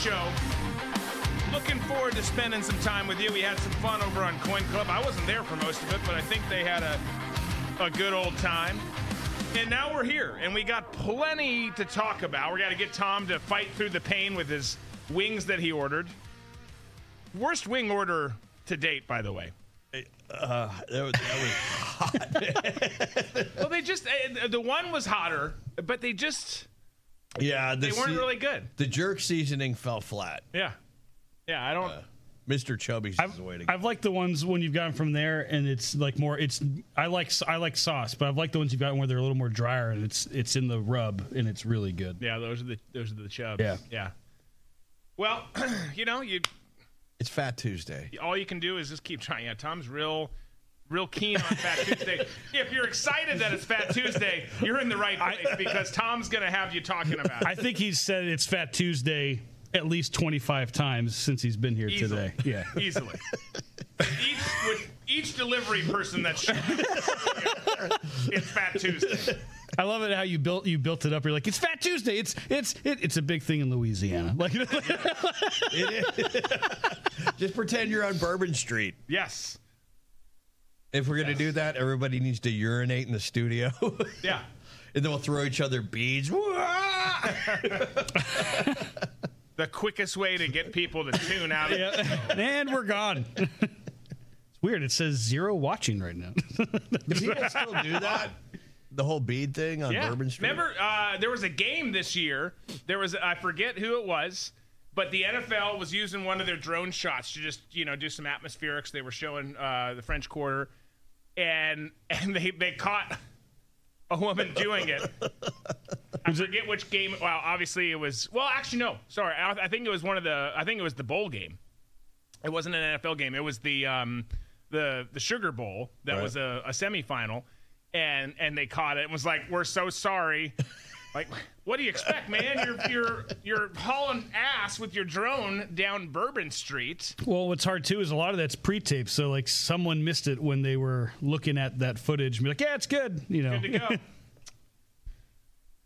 show. Looking forward to spending some time with you. We had some fun over on Coin Club. I wasn't there for most of it, but I think they had a, a good old time. And now we're here, and we got plenty to talk about. We got to get Tom to fight through the pain with his wings that he ordered. Worst wing order to date, by the way. Uh, that was, that was hot. Well, they just uh, the one was hotter, but they just yeah. The they weren't se- really good. The jerk seasoning fell flat. Yeah, yeah. I don't. Uh, Mr. Chubby's I've, is the way to go. I've liked the ones when you've gotten from there, and it's like more. It's I like I like sauce, but I've liked the ones you've gotten where they're a little more drier, and it's it's in the rub, and it's really good. Yeah, those are the those are the chubs. Yeah. yeah. Well, you know, you It's Fat Tuesday. all you can do is just keep trying. Yeah, Tom's real, real keen on Fat Tuesday. If you're excited that it's Fat Tuesday, you're in the right place because Tom's going to have you talking about it. I think he's said it's Fat Tuesday at least twenty five times since he's been here Easily. today. Yeah. Easily. each with each delivery person that's it's Fat Tuesday. I love it how you built you built it up. You're like, it's Fat Tuesday. It's it's it, it's a big thing in Louisiana. Like, Just pretend you're on Bourbon Street. Yes. If we're gonna do that, everybody needs to urinate in the studio, Yeah. and then we'll throw each other beads. The quickest way to get people to tune out. Of yeah. and we're gone. it's weird. It says zero watching right now. Do people still do that? The whole bead thing on Bourbon Street. Remember, uh, there was a game this year. There was I forget who it was, but the NFL was using one of their drone shots to just you know do some atmospherics. They were showing uh, the French Quarter, and and they they caught a woman doing it. I forget which game. Well, obviously it was. Well, actually no. Sorry, I, I think it was one of the. I think it was the bowl game. It wasn't an NFL game. It was the um, the the Sugar Bowl that Right. was a, a semifinal, and and they caught it and was like, "We're so sorry." Like, what do you expect, man? You're you're you're hauling ass with your drone down Bourbon Street. Well, what's hard too is a lot of that's pre-taped, so like someone missed it when they were looking at that footage and be like, "Yeah, it's good," you know. Good to go.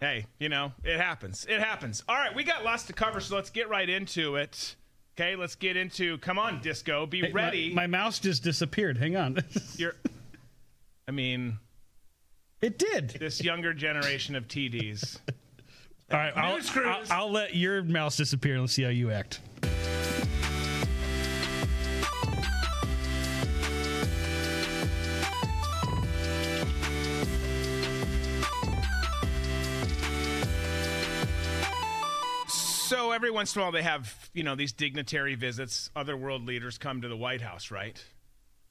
hey, you know, it happens. It happens. All right, we got lots to cover, so let's get right into it. Okay, let's get into. Come on, Disco, be Hey, my- ready. My, mouse just disappeared. Hang on. You're. I mean, it did. this younger generation of TDs. All right, I'll, News I'll, I'll let your mouse disappear and let's see how you act. So every once in a while, they have you know these dignitary visits. Other world leaders come to the White House, right?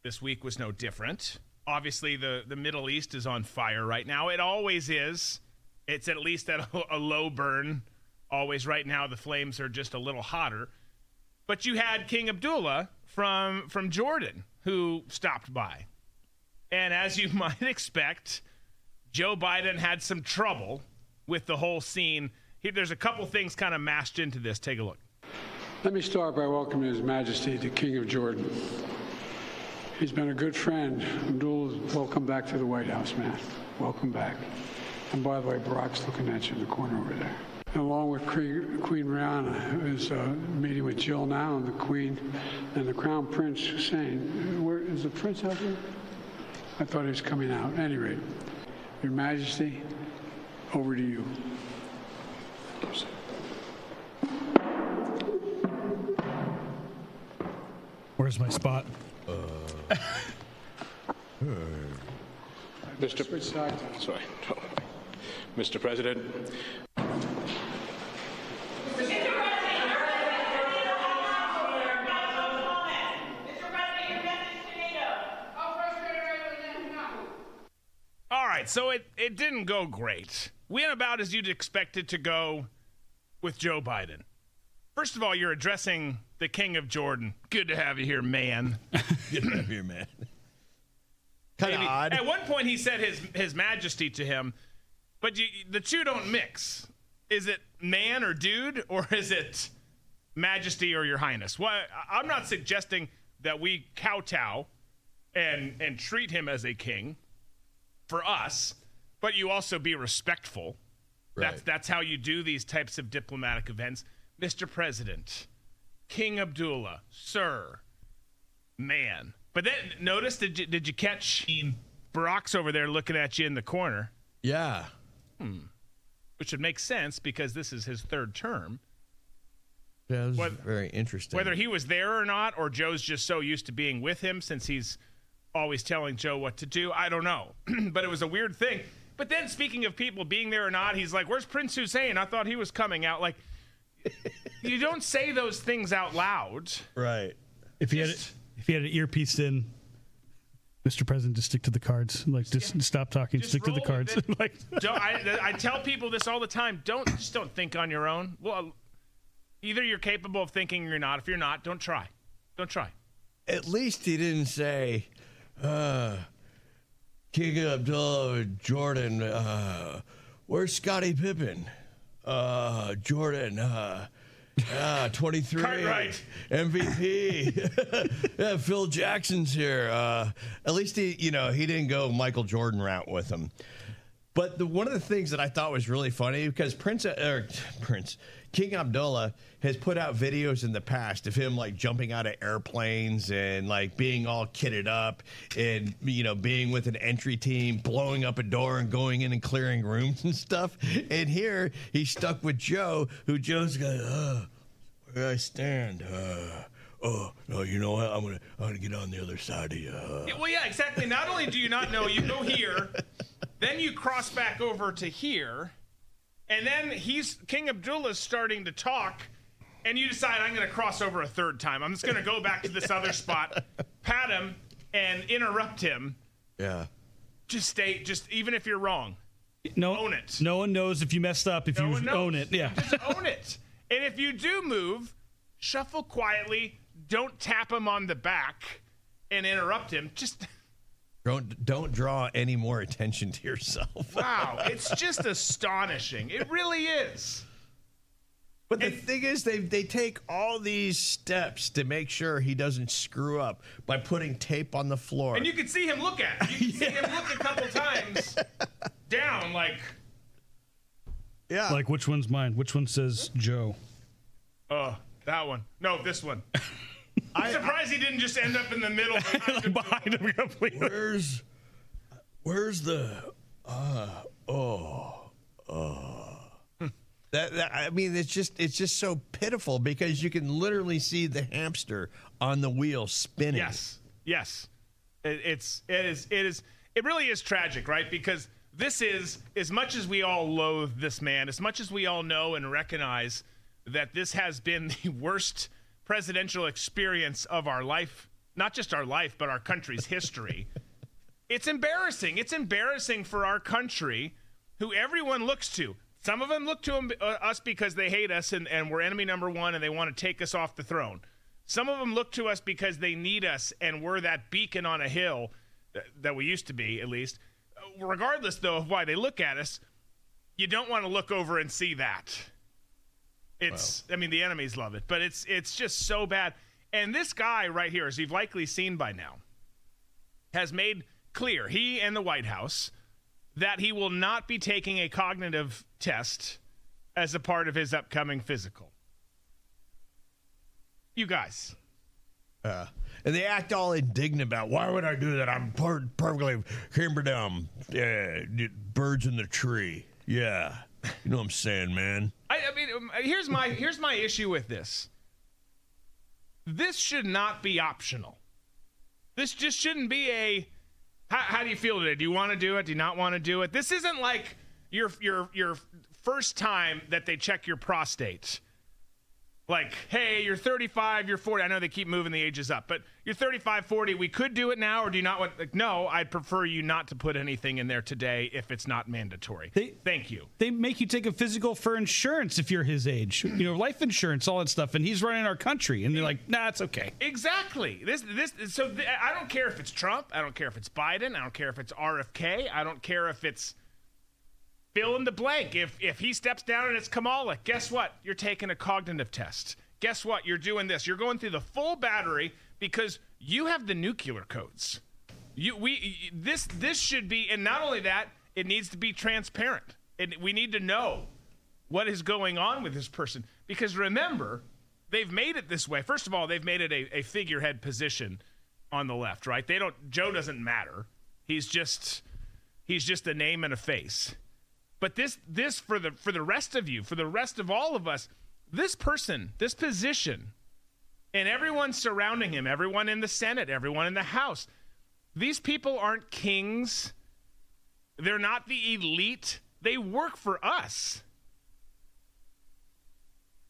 This week was no different. Obviously, the the Middle East is on fire right now. It always is. It's at least at a, a low burn. Always right now, the flames are just a little hotter. But you had King Abdullah from from Jordan who stopped by, and as you might expect, Joe Biden had some trouble with the whole scene. Here, there's a couple things kind of mashed into this. Take a look. Let me start by welcoming His Majesty, the King of Jordan. He's been a good friend. Abdul, welcome back to the White House, man. Welcome back. And by the way, Barack's looking at you in the corner over there. And along with Queen Queen Rania, who is uh, meeting with Jill now, and the Queen and the Crown Prince Hussein. Where is the Prince out there? I thought he was coming out. At any rate, Your Majesty, over to you. Where's my spot? Mr. Switch sides. Sorry. Mr. President, All right, so it, it didn't go great. We Went about as you'd expect it to go with Joe Biden. First of all, you're addressing the King of Jordan. Good to have you here, man. Get out of here, man. Kind of Maybe- odd. At one point, he said his his Majesty to him, but you, the two don't mix. Is it man or dude, or is it Majesty or Your Highness? Well, I- I'm not suggesting that we kowtow and and treat him as a king for us, but you also be respectful That's that's how you do these types of diplomatic events, Mr. President, King Abdullah, Sir, man. But then notice did you, did you catch Barack's over there looking at you in the corner, Yeah. Hmm. which would make sense because this is his third term. Yeah, was Whether- very interesting. Whether he was there or not, or Joe's just so used to being with him since he's always telling Joe what to do, I don't know. but it was a weird thing. But then, speaking of people being there or not, he's like, Where's Prince Hussein? I thought he was coming out. Like, you don't say those things out loud. right. If he had Just- if he had an earpiece in, Mr. President, just stick to the cards. Like just stop talking, Just stick to the roll cards. it. like Don't, I, I tell people this all the time. Don't just don't think on your own. Well, either you're capable of thinking or you're not. If you're not, don't try. Don't try. At least he didn't say, uh, King Abdullah Jordan, uh, where's Scottie Pippen? Uh, Jordan, uh, uh, 23. Cartwright. MVP. yeah, Phil Jackson's here. Uh, at least he, you know, he didn't go Michael Jordan route with him. But the, one of the things that I thought was really funny because Prince, er, Prince King Abdullah has put out videos in the past of him like jumping out of airplanes and like being all kitted up and you know being with an entry team, blowing up a door and going in and clearing rooms and stuff. And here he's stuck with Joe, who Joe's got. Uh, where do I stand? Uh, oh no, you know what? I'm gonna I'm gonna get on the other side of you. Uh, Yeah, well, yeah, exactly. Not only do you not know, you go here, then you cross back over to here, and then he's King Abdullah's starting to talk, and you decide I'm going to cross over a third time. I'm just going to go back to this other spot, pat him, and interrupt him. yeah. Just stay. Just even if you're wrong, no, Own it. No one knows if you messed up if no you own it. Yeah. just own it. And if you do move, shuffle quietly. Don't tap him on the back and interrupt him. Just. Don't don't draw any more attention to yourself. Wow, it's just astonishing. It really is. But the thing is, they they take all these steps to make sure he doesn't screw up by putting tape on the floor. And you can see him look at it. You can see him look a couple times down, like, yeah, Like which one's mine? Which one says Joe? oh, that one. No, this one. I'm surprised he didn't just end up in the middle. like behind him completely. where's where's the uh oh oh. That, that I mean, it's just it's just so pitiful because you can literally see the hamster on the wheel spinning. Yes, yes. It, it's it is it is it really is tragic, right? Because this is as much as we all loathe this man, as much as we all know and recognize that this has been the worst presidential experience of our life, not just our life, but our country's history. It's embarrassing. It's embarrassing for our country, who everyone looks to. Some of them look to uh, us because they hate us and, and we're enemy number one and they want to take us off the throne. Some of them look to us because they need us and we're that beacon on a hill that, that we used to be, at least. Uh, Regardless, though, of why they look at us, you don't want to look over and see that. It's, I mean, the enemies love it, but it's it's just so bad. And this guy right here, as you've likely seen by now, has made clear, he and the White House, that he will not be taking a cognitive test as a part of his upcoming physical. You guys. Uh, and they act all indignant about why would I do that? I'm per- perfectly hammered down. Yeah, birds in the tree. Yeah, you know what I'm saying, man. I, I mean, um, here's my here's my issue with this. This should not be optional. This just shouldn't be a. How, how do you feel today? Do you want to do it? Do you not want to do it? This isn't like your your your first time that they check your prostate. Like, hey, you're 35, you're 40. I know they keep moving the ages up, but you're 35, 40. We could do it now, or do you not want? Like, no, I'd prefer you not to put anything in there today if it's not mandatory. They- Thank you. They make you take a physical for insurance if you're his age. You know, life insurance, all that stuff. And he's running our country. And they're like, nah, it's okay. Exactly. This this so th- I don't care if it's Trump, I don't care if it's Biden, I don't care if it's RFK, I don't care if it's fill in the blank. If if he steps down and it's Kamala, guess what? You're taking a cognitive test. Guess what? You're doing this. You're going through the full battery because you have the nuclear codes. You we this this should be and not only that, it needs to be transparent. And we need to know what is going on with this person. Because remember, they've made it this way. First of all, they've made it a, a figurehead position on the left, right? They don't Joe doesn't matter. He's just he's just a name and a face. But this this for the for the rest of you, for the rest of all of us, this person, this position, and everyone surrounding him, everyone in the Senate, everyone in the House, these people aren't kings. They're not the elite. They work for us.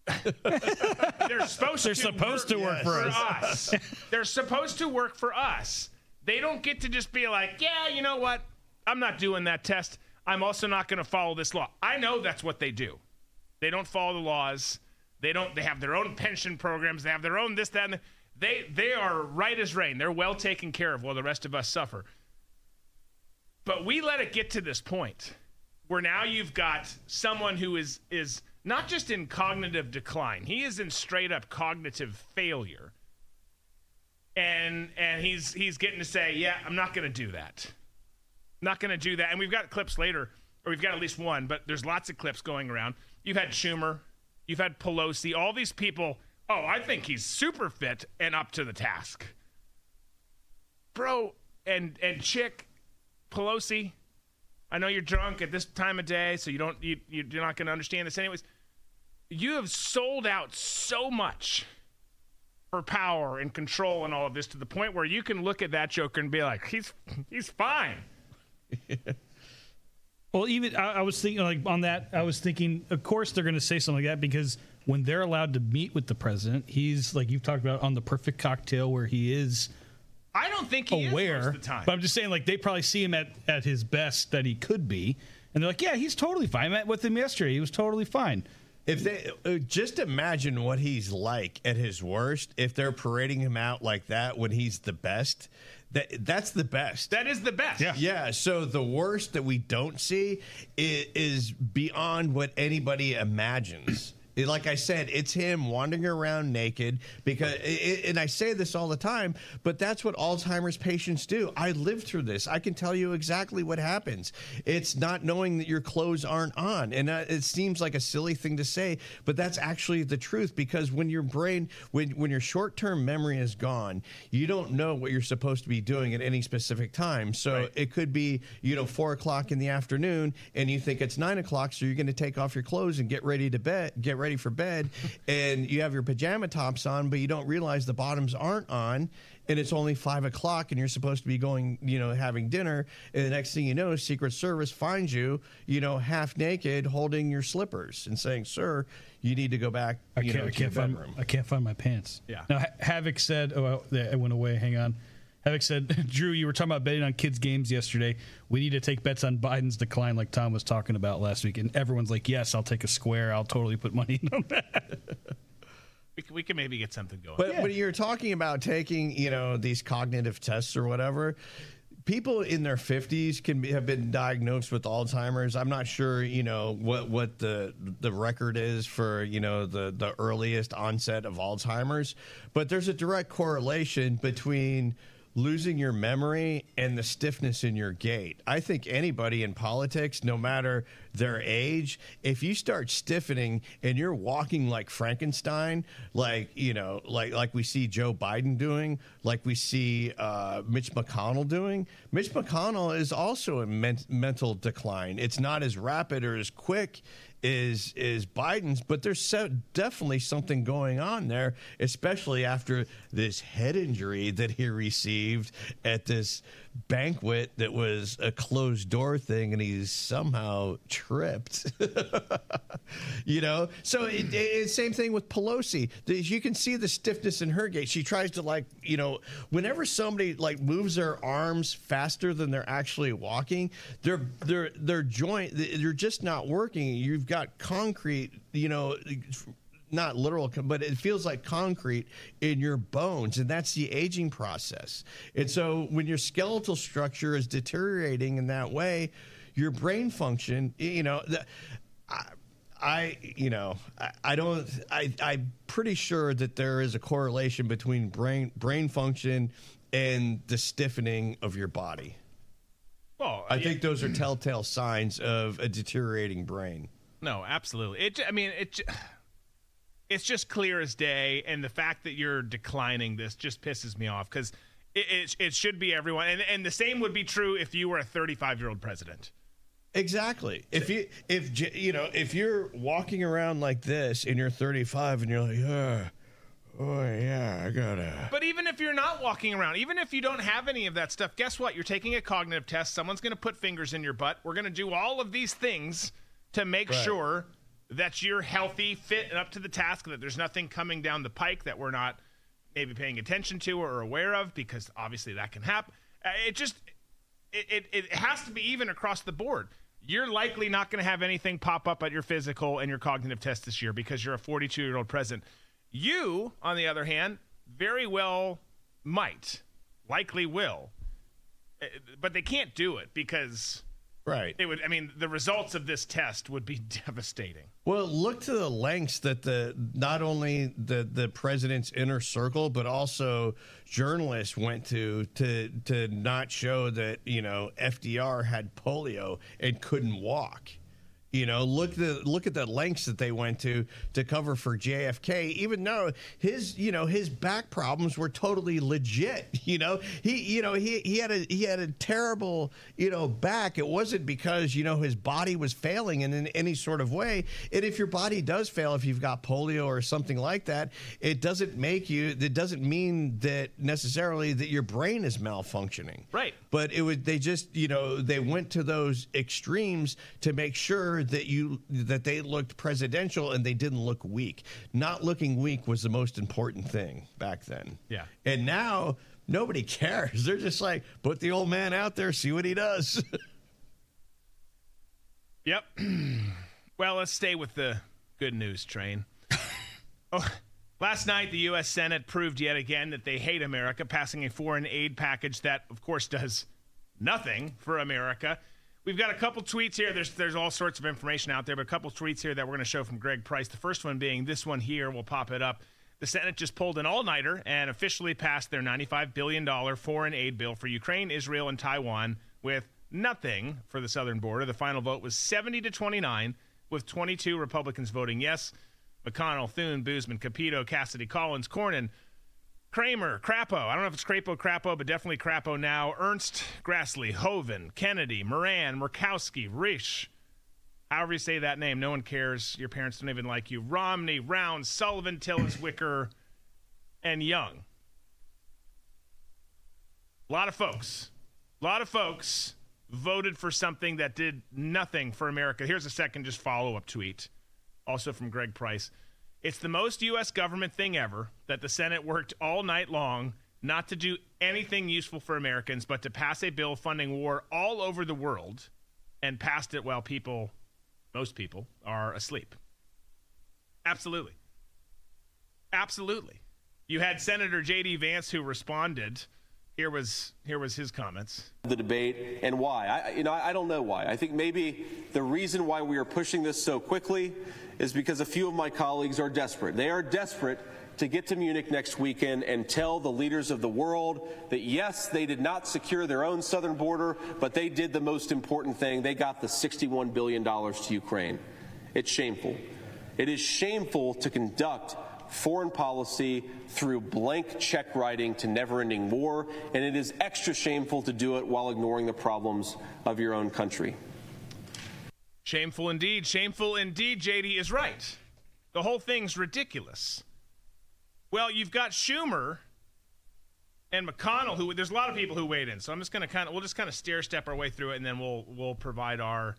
They're supposed They're to supposed to work for us. They're supposed to work for us. They don't get to just be like, yeah, you know what? I'm not doing that test. I'm also not going to follow this law. I know that's what they do. They don't follow the laws. They don't. They have their own pension programs. They have their own this, that, and they they are right as rain. They're well taken care of while the rest of us suffer. But we let it get to this point where now you've got someone who is is not just in cognitive decline. He is in straight up cognitive failure. And and he's he's getting to say, "Yeah, I'm not going to do that. Not going to do that." And we've got clips later, or we've got at least one, but there's lots of clips going around. You've had Schumer, you've had Pelosi, all these people. Oh, I think he's super fit and up to the task. Bro, and and chick Pelosi, I know you're drunk at this time of day, so you don't you, you're not going to understand this anyways. You have sold out so much for power and control and all of this to the point where you can look at that joker and be like, he's he's fine. Well, even I, I was thinking like on that. I was thinking, of course, they're going to say something like that because when they're allowed to meet with the president, he's like you've talked about on the perfect cocktail where he is I don't think he aware. is most of the time. But I'm just saying, like they probably see him at at his best that he could be, and they're like, yeah, he's totally fine. I met with him yesterday. He was totally fine. If they uh, just imagine what he's like at his worst, if they're parading him out like that when he's the best, that that's the best. that is the best. Yeah. Yeah, so the worst that we don't see is, is beyond what anybody imagines. Like I said, it's him wandering around naked because, and I say this all the time, but that's what Alzheimer's patients do. I lived through this. I can tell you exactly what happens. It's not knowing that your clothes aren't on, and uh, it seems like a silly thing to say, but that's actually the truth. Because when your brain, when when your short term memory is gone, you don't know what you're supposed to be doing at any specific time. So it could be you know four o'clock in the afternoon, and you think it's nine o'clock, so you're going to take off your clothes and get ready to bed, get ready for bed, and you have your pajama tops on, but you don't realize the bottoms aren't on, and it's only five o'clock, and you're supposed to be going, you know, having dinner, and the next thing you know, Secret Service finds you, you know, half naked, holding your slippers, and saying, "Sir, you need to go back." I can't, know, I can't your find. I can't find my pants. Yeah. Now Ha- Havoc said, "Oh, I- it went away. Hang on." Havoc said, "Drew, you were talking about betting on kids' games yesterday. We need to take bets on Biden's decline, like Tom was talking about last week." And everyone's like, "Yes, I'll take a square. I'll totally put money in on that." We, c- we can maybe get something going. But when you're talking about taking, you know, these cognitive tests or whatever, people in their 50s can be, have been diagnosed with Alzheimer's. I'm not sure, you know, what what the the record is for, you know, the the earliest onset of Alzheimer's, but there's a direct correlation between losing your memory and the stiffness in your gait. I think anybody in politics, no matter their age, if you start stiffening and you're walking like Frankenstein, like you know, like like we see Joe Biden doing, like we see uh, Mitch McConnell doing. Mitch McConnell is also in men- mental decline. It's not as rapid or as quick is is Biden's, but there's so, definitely something going on there, especially after this head injury that he received at this banquet that was a closed door thing, and he's somehow tripped. you know, so it, it, same thing with Pelosi. You can see the stiffness in her gait. She tries to like, you know, whenever somebody like moves their arms faster than they're actually walking, their their their joint they're just not working. You've got concrete, you know not literal, but it feels like concrete in your bones, and that's the aging process. And so, when your skeletal structure is deteriorating in that way, your brain function, you know, the, I, I, you know, I, I don't. I, I'm pretty sure that there is a correlation between brain brain function and the stiffening of your body. well, I think those are telltale signs of a deteriorating brain. no, absolutely. It. I mean, it. It's just clear as day, and the fact that you're declining this just pisses me off because it, it, it should be everyone, and and the same would be true if you were a 35 year old president. Exactly. If you if you know if you're walking around like this and you're 35 and you're like, yeah, oh yeah, I gotta. But even if you're not walking around, even if you don't have any of that stuff, guess what? You're taking a cognitive test. Someone's going to put fingers in your butt. We're going to do all of these things to make Right. sure that you're healthy, fit, and up to the task. That there's nothing coming down the pike that we're not maybe paying attention to or aware of, because obviously that can happen. Uh, It just it, it, it has to be even across the board. You're likely not going to have anything pop up at your physical and your cognitive test this year because you're a 42 year old president. You, on the other hand, very well might, likely will, Uh, but they can't do it because Right. it would. I mean, the results of this test would be devastating. Well, look to the lengths that the not only the the president's inner circle, but also journalists went to to to not show that you know FDR had polio and couldn't walk. You know, look the look at the lengths that they went to to cover for JFK, even though his you know his back problems were totally legit. You know, he you know he he had a he had a terrible you know back. It wasn't because you know his body was failing in, in any sort of way. And if your body does fail, if you've got polio or something like that, it doesn't make you. It doesn't mean that necessarily that your brain is malfunctioning. Right. But it would they just you know they went to those extremes to make sure that you that they looked presidential and they didn't look weak. Not looking weak was the most important thing back then. Yeah. And now nobody cares. They're just like put the old man out there, see what he does. Yep. well, let's stay with the good news train. oh, last night, the U.S. Senate proved yet again that they hate America, passing a foreign aid package that, of course, does nothing for America. We've got a couple tweets here. There's there's all sorts of information out there, but a couple tweets here that we're going to show from Greg Price. The first one being this one here. We'll pop it up. The Senate just pulled an all-nighter and officially passed their $95 billion foreign aid bill for Ukraine, Israel, and Taiwan with nothing for the southern border. The final vote was 70 to 29, with 22 Republicans voting yes. McConnell, Thune, Boozman, Capito, Cassidy, Collins, Cornyn, Cramer, Crapo. I don't know if it's Crapo, Crapo, but definitely Crapo now. Ernst, Grassley, Hoven, Kennedy, Moran, Murkowski, Risch. However you say that name, no one cares. Your parents don't even like you. Romney, Round, Sullivan, Tillis, Wicker, and Young. A lot of folks. A lot of folks voted for something that did nothing for America. Here's a second just follow up tweet, also from Greg Price. It's the most U.S. government thing ever that the Senate worked all night long not to do anything useful for Americans, but to pass a bill funding war all over the world and passed it while people, most people, are asleep. Absolutely. Absolutely. You had Senator J.D. Vance who responded. Here was here was his comments. the debate and why. I, you know, I don't know why. I think maybe the reason why we are pushing this so quickly is because a few of my colleagues are desperate. They are desperate to get to Munich next weekend and tell the leaders of the world that yes, they did not secure their own southern border, but they did the most important thing. They got the $61 billion to Ukraine. It's shameful. It is shameful to conduct foreign policy through blank check writing to never ending war, and it is extra shameful to do it while ignoring the problems of your own country. Shameful indeed. Shameful indeed. JD is right. The whole thing's ridiculous. Well, you've got Schumer and McConnell, who there's a lot of people who weighed in. So I'm just gonna kind of we'll just kind of stair step our way through it, and then we'll we'll provide our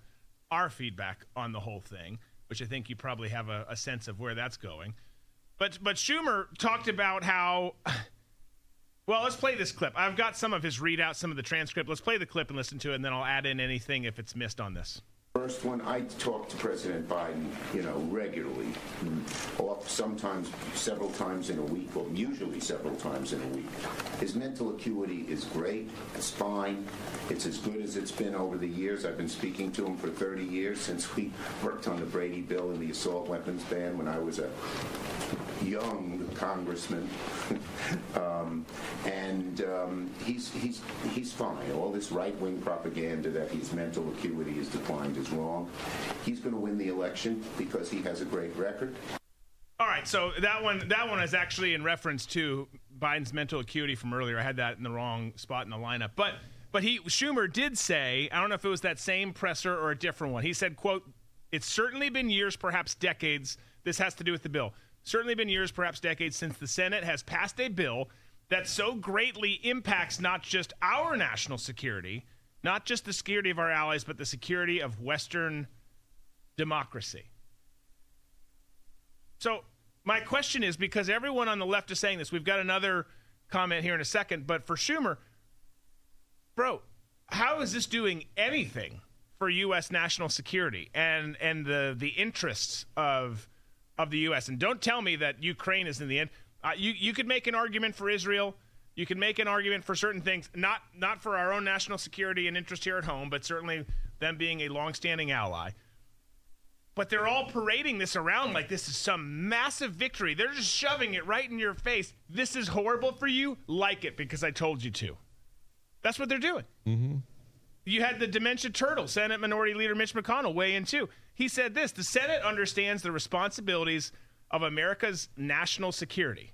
our feedback on the whole thing, which I think you probably have a, a sense of where that's going. But but Schumer talked about how. Well, let's play this clip. I've got some of his readout, some of the transcript. Let's play the clip and listen to it, and then I'll add in anything if it's missed on this. First one, I talk to President Biden, you know, regularly, off sometimes several times in a week, or usually several times in a week. His mental acuity is great, it's fine. It's as good as it's been over the years. I've been speaking to him for 30 years since we worked on the Brady bill and the assault weapons ban when I was a young congressman, um, and um, he's he's he's fine. All this right-wing propaganda that his mental acuity is declined is wrong. He's going to win the election because he has a great record. All right, so that one that one is actually in reference to Biden's mental acuity from earlier. I had that in the wrong spot in the lineup, but but he Schumer did say I don't know if it was that same presser or a different one. He said, "quote It's certainly been years, perhaps decades. This has to do with the bill. Certainly been years, perhaps decades, since the Senate has passed a bill that so greatly impacts not just our national security, not just the security of our allies, but the security of Western democracy." So my question is because everyone on the left is saying this, we've got another comment here in a second, but for Schumer, bro, how is this doing anything for U.S. national security and and the the interests of of the U.S. And don't tell me that Ukraine is in the end. Uh, you you could make an argument for Israel. You can make an argument for certain things, not not for our own national security and interest here at home, but certainly them being a longstanding ally but they're all parading this around like this is some massive victory. They're just shoving it right in your face. This is horrible for you. Like it because I told you to. That's what they're doing. Mm-hmm. You had the dementia turtle, Senate Minority Leader Mitch McConnell, weigh in too. He said this The Senate understands the responsibilities of America's national security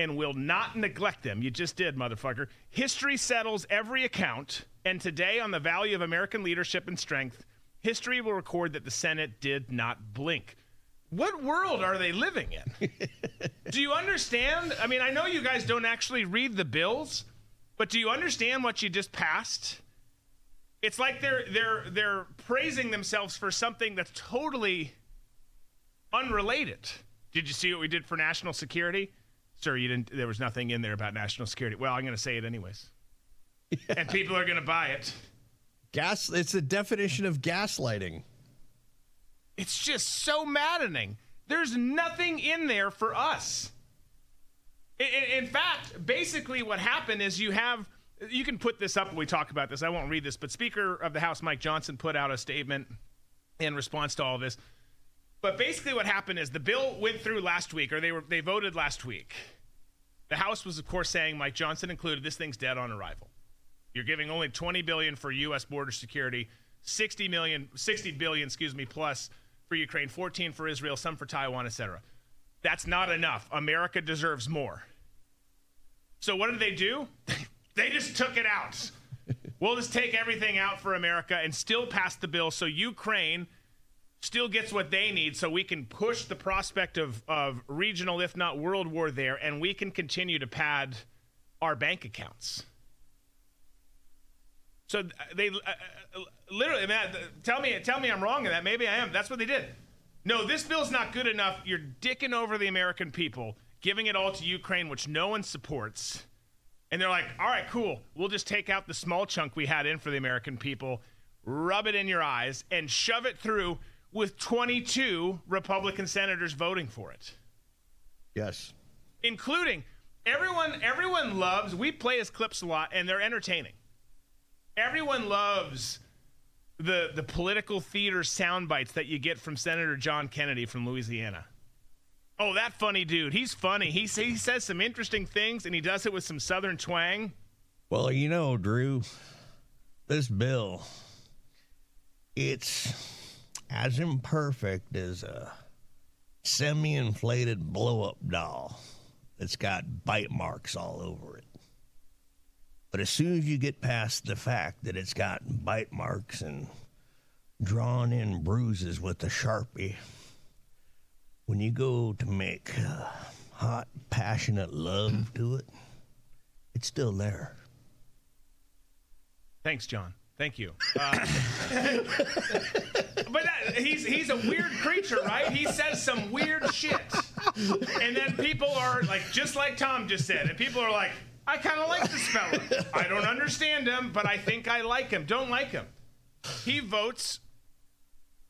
and will not neglect them. You just did, motherfucker. History settles every account, and today, on the value of American leadership and strength, history will record that the Senate did not blink. What world are they living in? do you understand? I mean, I know you guys don't actually read the bills, but do you understand what you just passed? It's like they're they're they're praising themselves for something that's totally unrelated. Did you see what we did for national security? Sir, you didn't there was nothing in there about national security. Well, I'm going to say it anyways. Yeah. And people are going to buy it. Gas. It's the definition of gaslighting. It's just so maddening. There's nothing in there for us. In, in, fact, basically, what happened is you have. You can put this up when we talk about this. I won't read this, but Speaker of the House Mike Johnson put out a statement in response to all this. But basically, what happened is the bill went through last week, or they were they voted last week. The House was, of course, saying Mike Johnson included this thing's dead on arrival. You're giving only 20 billion for U.S. border security, 60 million, 60 billion, excuse me, plus for Ukraine, 14 for Israel, some for Taiwan, etc. That's not enough. America deserves more. So what did they do? they just took it out. we'll just take everything out for America and still pass the bill so Ukraine still gets what they need so we can push the prospect of, of regional, if not world war there, and we can continue to pad our bank accounts. So they uh, uh, literally, man, tell me, tell me I'm wrong in that. Maybe I am. That's what they did. No, this bill's not good enough. You're dicking over the American people, giving it all to Ukraine, which no one supports. And they're like, all right, cool. We'll just take out the small chunk we had in for the American people, rub it in your eyes, and shove it through with 22 Republican senators voting for it. Yes. Including everyone everyone loves, we play his clips a lot and they're entertaining everyone loves the the political theater sound bites that you get from Senator John Kennedy from Louisiana. Oh, that funny dude. He's funny. He, he says some interesting things and he does it with some southern twang. Well, you know, Drew, this bill, it's as imperfect as a semi inflated blow up doll that's got bite marks all over it. But as soon as you get past the fact that it's got bite marks and drawn in bruises with a Sharpie, when you go to make uh, hot, passionate love to it, it's still there. Thanks, John. Thank you. Uh, but that, he's he's a weird creature, right? He says some weird shit, and then people are like, just like Tom just said, and people are like, I kind of like this fella. I don't understand him, but I think I like him. Don't like him. He votes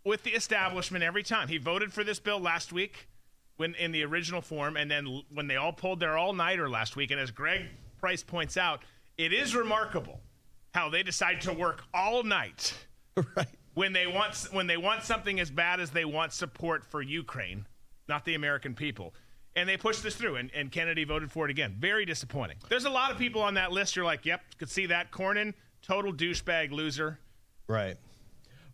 with the establishment every time. He voted for this bill last week when in the original form, and then when they all pulled their all nighter last week. And as Greg Price points out, it is remarkable how they decide to work all night right. when they want when they want something as bad as they want support for Ukraine, not the American people. And they pushed this through, and, and Kennedy voted for it again. Very disappointing. There's a lot of people on that list. You're like, yep, could see that. Cornyn, total douchebag loser. Right.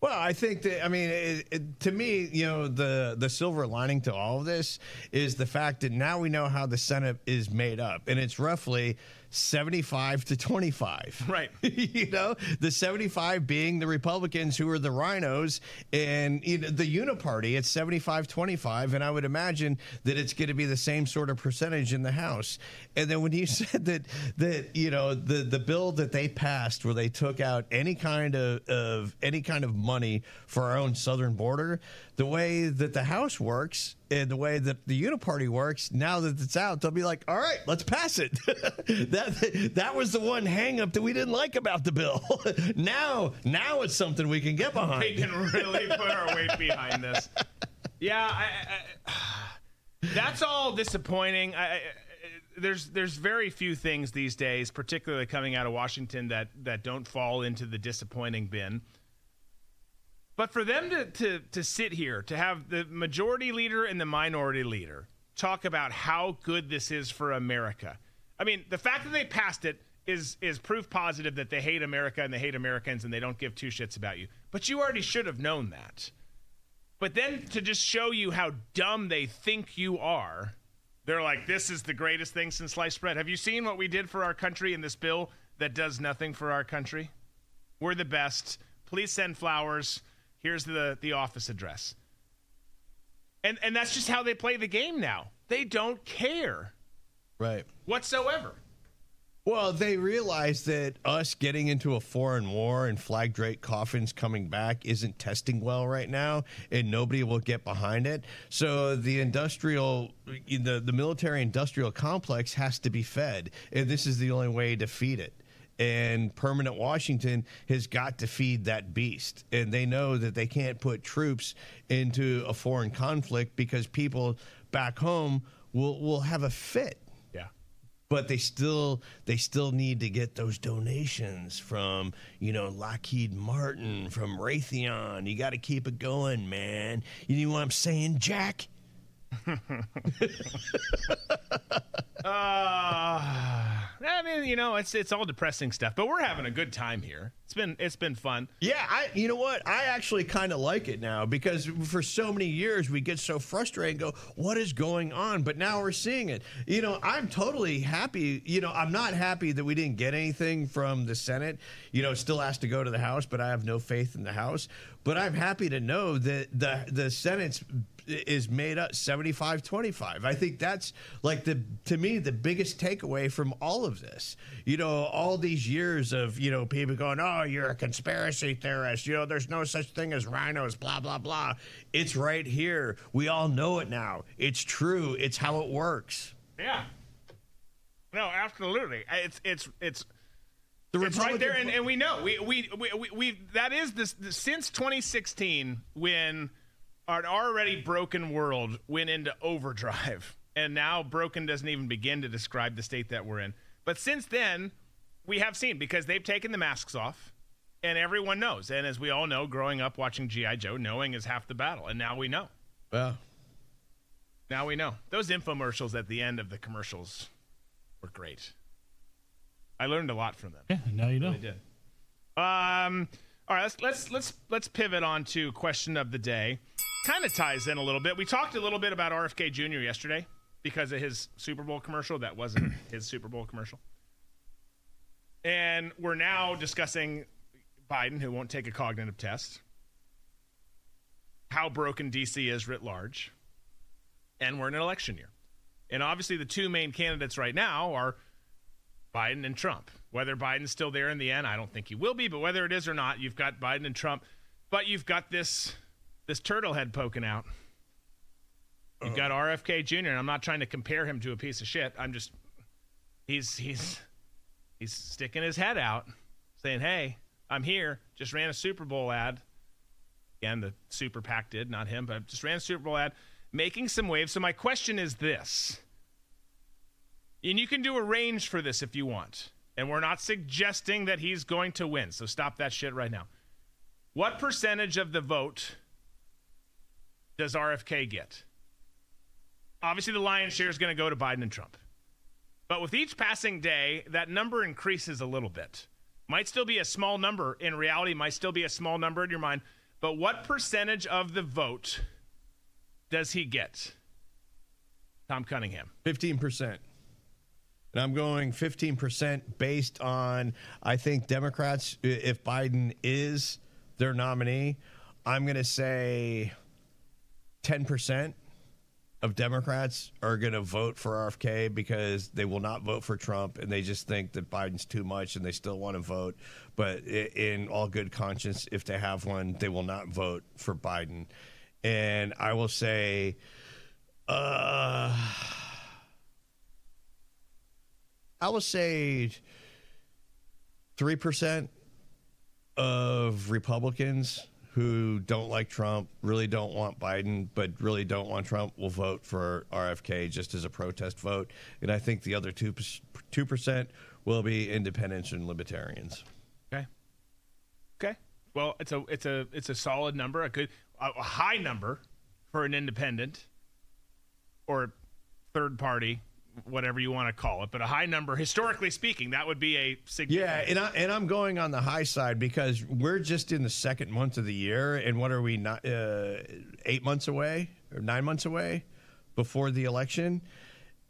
Well, I think that I mean, it, it, to me, you know, the the silver lining to all of this is the fact that now we know how the Senate is made up, and it's roughly 75 to 25. Right. you know, the 75 being the Republicans who are the RINOs and you know, the uniparty it's 75 25 and I would imagine that it's going to be the same sort of percentage in the House. And then when you said that that you know, the the bill that they passed where they took out any kind of, of any kind of money for our own southern border, the way that the House works and the way that the Uniparty works, now that it's out, they'll be like, "All right, let's pass it." that that was the one hangup that we didn't like about the bill. now, now it's something we can get behind. We can really put our weight behind this. Yeah, I, I, that's all disappointing. I, there's there's very few things these days, particularly coming out of Washington, that that don't fall into the disappointing bin. But for them to, to, to sit here, to have the majority leader and the minority leader talk about how good this is for America. I mean, the fact that they passed it is is proof positive that they hate America and they hate Americans and they don't give two shits about you. But you already should have known that. But then to just show you how dumb they think you are, they're like, this is the greatest thing since sliced bread. Have you seen what we did for our country in this bill that does nothing for our country? We're the best. Please send flowers. Here's the, the office address. And and that's just how they play the game now. They don't care Right. whatsoever. Well, they realize that us getting into a foreign war and flag draped coffins coming back isn't testing well right now, and nobody will get behind it. So the industrial, the the military industrial complex has to be fed, and this is the only way to feed it. And permanent Washington has got to feed that beast, and they know that they can't put troops into a foreign conflict because people back home will will have a fit Yeah. but they still they still need to get those donations from you know Lockheed Martin from Raytheon. You got to keep it going, man. You know what I'm saying, Jack? Uh, I mean, you know, it's it's all depressing stuff, but we're having a good time here. It's been it's been fun. Yeah, I you know what? I actually kind of like it now because for so many years we get so frustrated and go, "What is going on?" But now we're seeing it. You know, I'm totally happy. You know, I'm not happy that we didn't get anything from the Senate. You know, still has to go to the House, but I have no faith in the House. But I'm happy to know that the the Senate's is made up 75-25. I think that's like the to me the biggest takeaway from all of this. You know, all these years of, you know, people going, "Oh, you're a conspiracy theorist. You know, there's no such thing as RINOs, blah blah blah." It's right here. We all know it now. It's true. It's how it works. Yeah. No, absolutely. It's it's it's The it's right there, and, and we know we we, we we we that is this since 2016 when an already broken world went into overdrive, and now broken doesn't even begin to describe the state that we're in. But since then, we have seen because they've taken the masks off, and everyone knows. And as we all know, growing up watching GI Joe, knowing is half the battle, and now we know. Well, Now we know. Those infomercials at the end of the commercials were great. I learned a lot from them. Yeah, now you know. I did. Um, all right, let's let's let's let's pivot on to question of the day. Kind of ties in a little bit. We talked a little bit about RFK Jr. yesterday because of his Super Bowl commercial. That wasn't his Super Bowl commercial. And we're now discussing Biden, who won't take a cognitive test, how broken DC is writ large, and we're in an election year. And obviously, the two main candidates right now are Biden and Trump. Whether Biden's still there in the end, I don't think he will be, but whether it is or not, you've got Biden and Trump. But you've got this this turtle head poking out. You've got uh-huh. RFK Jr. and I'm not trying to compare him to a piece of shit. I'm just he's he's he's sticking his head out, saying, "Hey, I'm here. Just ran a Super Bowl ad." Again, the Super PAC did, not him, but just ran a Super Bowl ad, making some waves. So my question is this: and you can do a range for this if you want. and we're not suggesting that he's going to win. So stop that shit right now. What percentage of the vote does RFK get? Obviously, the lion's share is going to go to Biden and Trump. But with each passing day, that number increases a little bit. Might still be a small number in reality, might still be a small number in your mind. But what percentage of the vote does he get? Tom Cunningham. 15%. And I'm going 15% based on, I think Democrats, if Biden is their nominee, I'm going to say 10% of Democrats are going to vote for RFK because they will not vote for Trump and they just think that Biden's too much and they still want to vote. But in all good conscience, if they have one, they will not vote for Biden. And I will say, uh, I will say 3% of Republicans who don't like Trump, really don't want Biden, but really don't want Trump will vote for RFK just as a protest vote. And I think the other 2%, 2% will be independents and libertarians. Okay. Okay. Well, it's a it's a it's a solid number, a good a high number for an independent or third party whatever you want to call it, but a high number, historically speaking, that would be a significant. Yeah, and I and I'm going on the high side because we're just in the second month of the year, and what are we not uh, eight months away or nine months away before the election?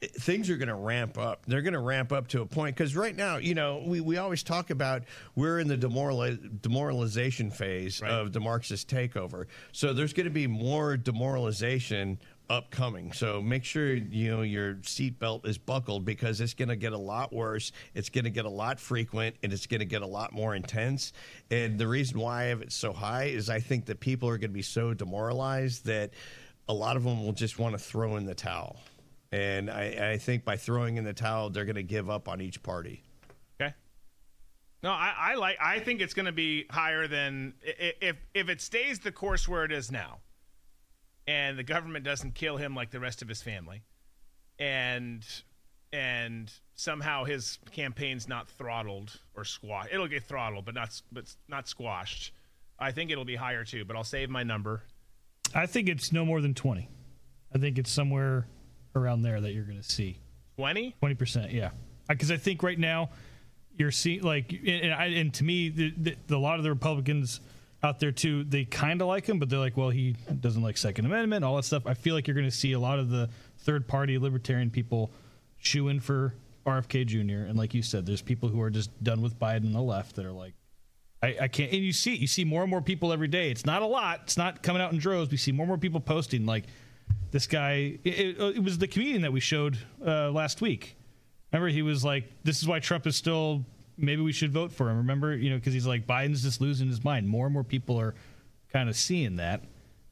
Things are going to ramp up. They're going to ramp up to a point because right now, you know, we, we always talk about we're in the demoralization phase right. of the Marxist takeover. So there's going to be more demoralization upcoming. So make sure you know your seatbelt is buckled because it's going to get a lot worse. It's going to get a lot frequent, and it's going to get a lot more intense. And the reason why I have it so high is I think that people are going to be so demoralized that a lot of them will just want to throw in the towel. And I, I think by throwing in the towel, they're going to give up on each party. Okay. No, I, I like. I think it's going to be higher than if if it stays the course where it is now and the government doesn't kill him like the rest of his family, and and somehow his campaign's not throttled or squashed. It'll get throttled, but not but not squashed. I think it'll be higher too, but I'll save my number. I think it's no more than twenty. I think it's somewhere around there that you're going to see. Twenty. Twenty percent, yeah. Because I think right now you're seeing like, and, I, and to me, the, the, the, a lot of the Republicans out there too. They kind of like him, but they're like, well, he doesn't like Second Amendment, all that stuff. I feel like you're going to see a lot of the third party libertarian people in for RFK Jr. And like you said, there's people who are just done with Biden on the left that are like, I, I can't. And you see, you see more and more people every day. It's not a lot. It's not coming out in droves. We see more and more people posting like this guy. It, it, it was the comedian that we showed uh, last week. Remember, he was like, "This is why Trump is still maybe we should vote for him. Remember, you know, because he's like Biden's just losing his mind. More and more people are kind of seeing that,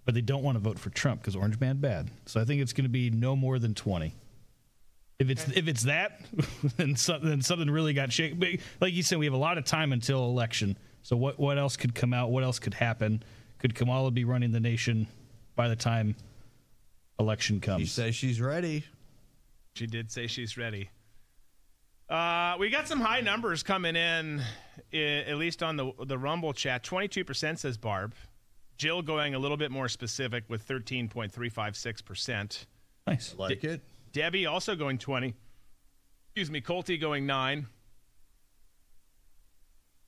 but they don't want to vote for Trump because Orange Man bad. So I think it's going to be no more than twenty. If it's okay. if it's that, then, so, then something really got shaken. Like you said, we have a lot of time until election. So what what else could come out? What else could happen? Could Kamala be running the nation by the time election comes? She says she's ready. She did say she's ready. Uh, we got some high numbers coming in, at least on the the Rumble chat. Twenty two percent says Barb. Jill going a little bit more specific with thirteen point three five six percent. Nice, like De- it. Debbie also going twenty. Excuse me, Colty going nine.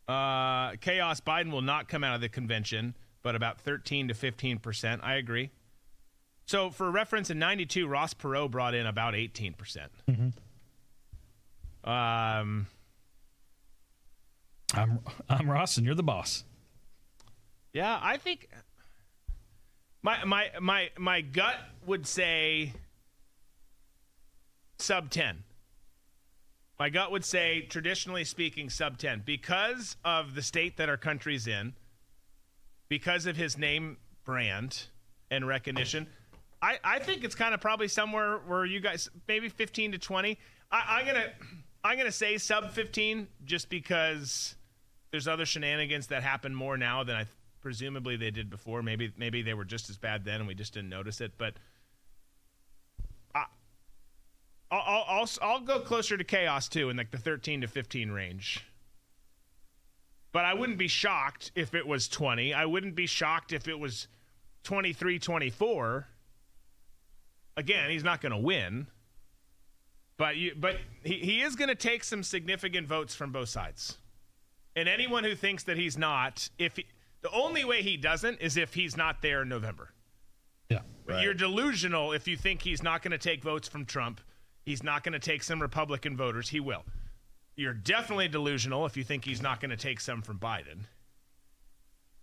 Uh, chaos Biden will not come out of the convention, but about 13 to 15 percent. I agree. So, for reference, in '92, Ross Perot brought in about 18 percent. Mm-hmm. Um, I'm I'm Ross, and you're the boss. Yeah, I think my my my my gut would say sub ten. My gut would say, traditionally speaking, sub ten because of the state that our country's in, because of his name brand and recognition. I, I think it's kind of probably somewhere where you guys maybe 15 to 20. I, I'm gonna I'm going to say sub 15 just because there's other shenanigans that happen more now than I th- presumably they did before. Maybe maybe they were just as bad then and we just didn't notice it. But I, I'll, I'll, I'll, go closer to chaos too, in like the 13 to 15 range. But I wouldn't be shocked if it was 20. I wouldn't be shocked if it was 23 24. Again, he's not going to win. But you, but he, he is going to take some significant votes from both sides. And anyone who thinks that he's not, if he, the only way he doesn't is if he's not there in November. Yeah. But You're delusional if you think he's not going to take votes from Trump. He's not going to take some Republican voters. He will. You're definitely delusional if you think he's not going to take some from Biden.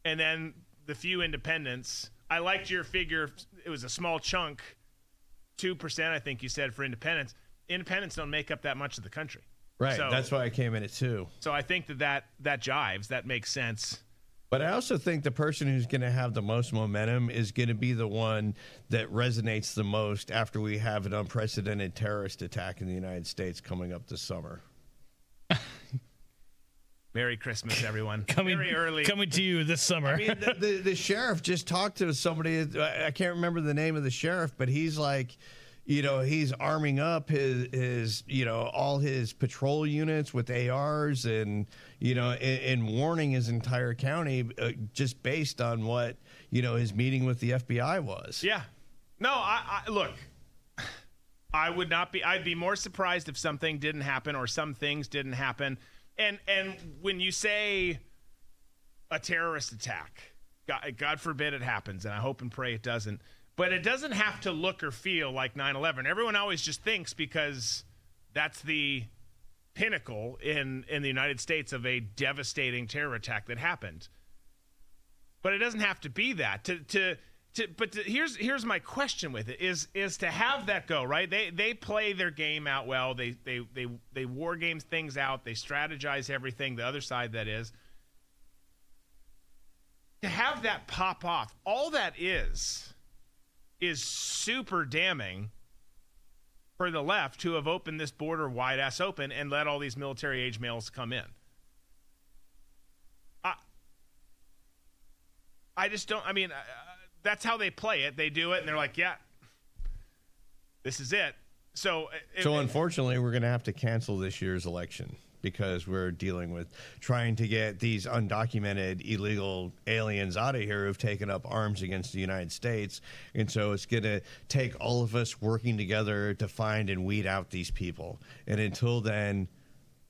And then the few independents, I liked your figure. It was a small chunk, 2%, I think you said, for independents. Independents don't make up that much of the country. Right. So- That's why I came in at two. So I think that that, that jives. That makes sense. But I also think the person who's going to have the most momentum is going to be the one that resonates the most after we have an unprecedented terrorist attack in the United States coming up this summer. Merry Christmas, everyone. Coming Very early. coming to you this summer. I mean, the, the, the sheriff just talked to somebody. I I can't remember the name of the sheriff, but he's like, you know, he's arming up his, his you know, all his patrol units with ARs and, you know, and, and warning his entire county uh, just based on what, you know, his meeting with the FBI was. Yeah. No, I, I look. I would not be. I'd be more surprised if something didn't happen or some things didn't happen. And and when you say a terrorist attack, God, God forbid it happens, and I hope and pray it doesn't. But it doesn't have to look or feel like 9/11. Everyone always just thinks because that's the pinnacle in in the United States of a devastating terror attack that happened. But it doesn't have to be that. To to to but to, here's here's my question with it is is to have that go right? They they play their game out well. They they they they war games things out. They strategize everything the other side that is. To have that pop off all that is is super damning for the left to have opened this border wide ass open and let all these military age males come in I I just don't. I mean, uh, that's how they play it. They do it, and they're like, "Yeah, this is it." So, uh, So it- unfortunately, we're going to have to cancel this year's election because we're dealing with trying to get these undocumented illegal aliens out of here who've taken up arms against the United States. And so it's going to take all of us working together to find and weed out these people. And until then,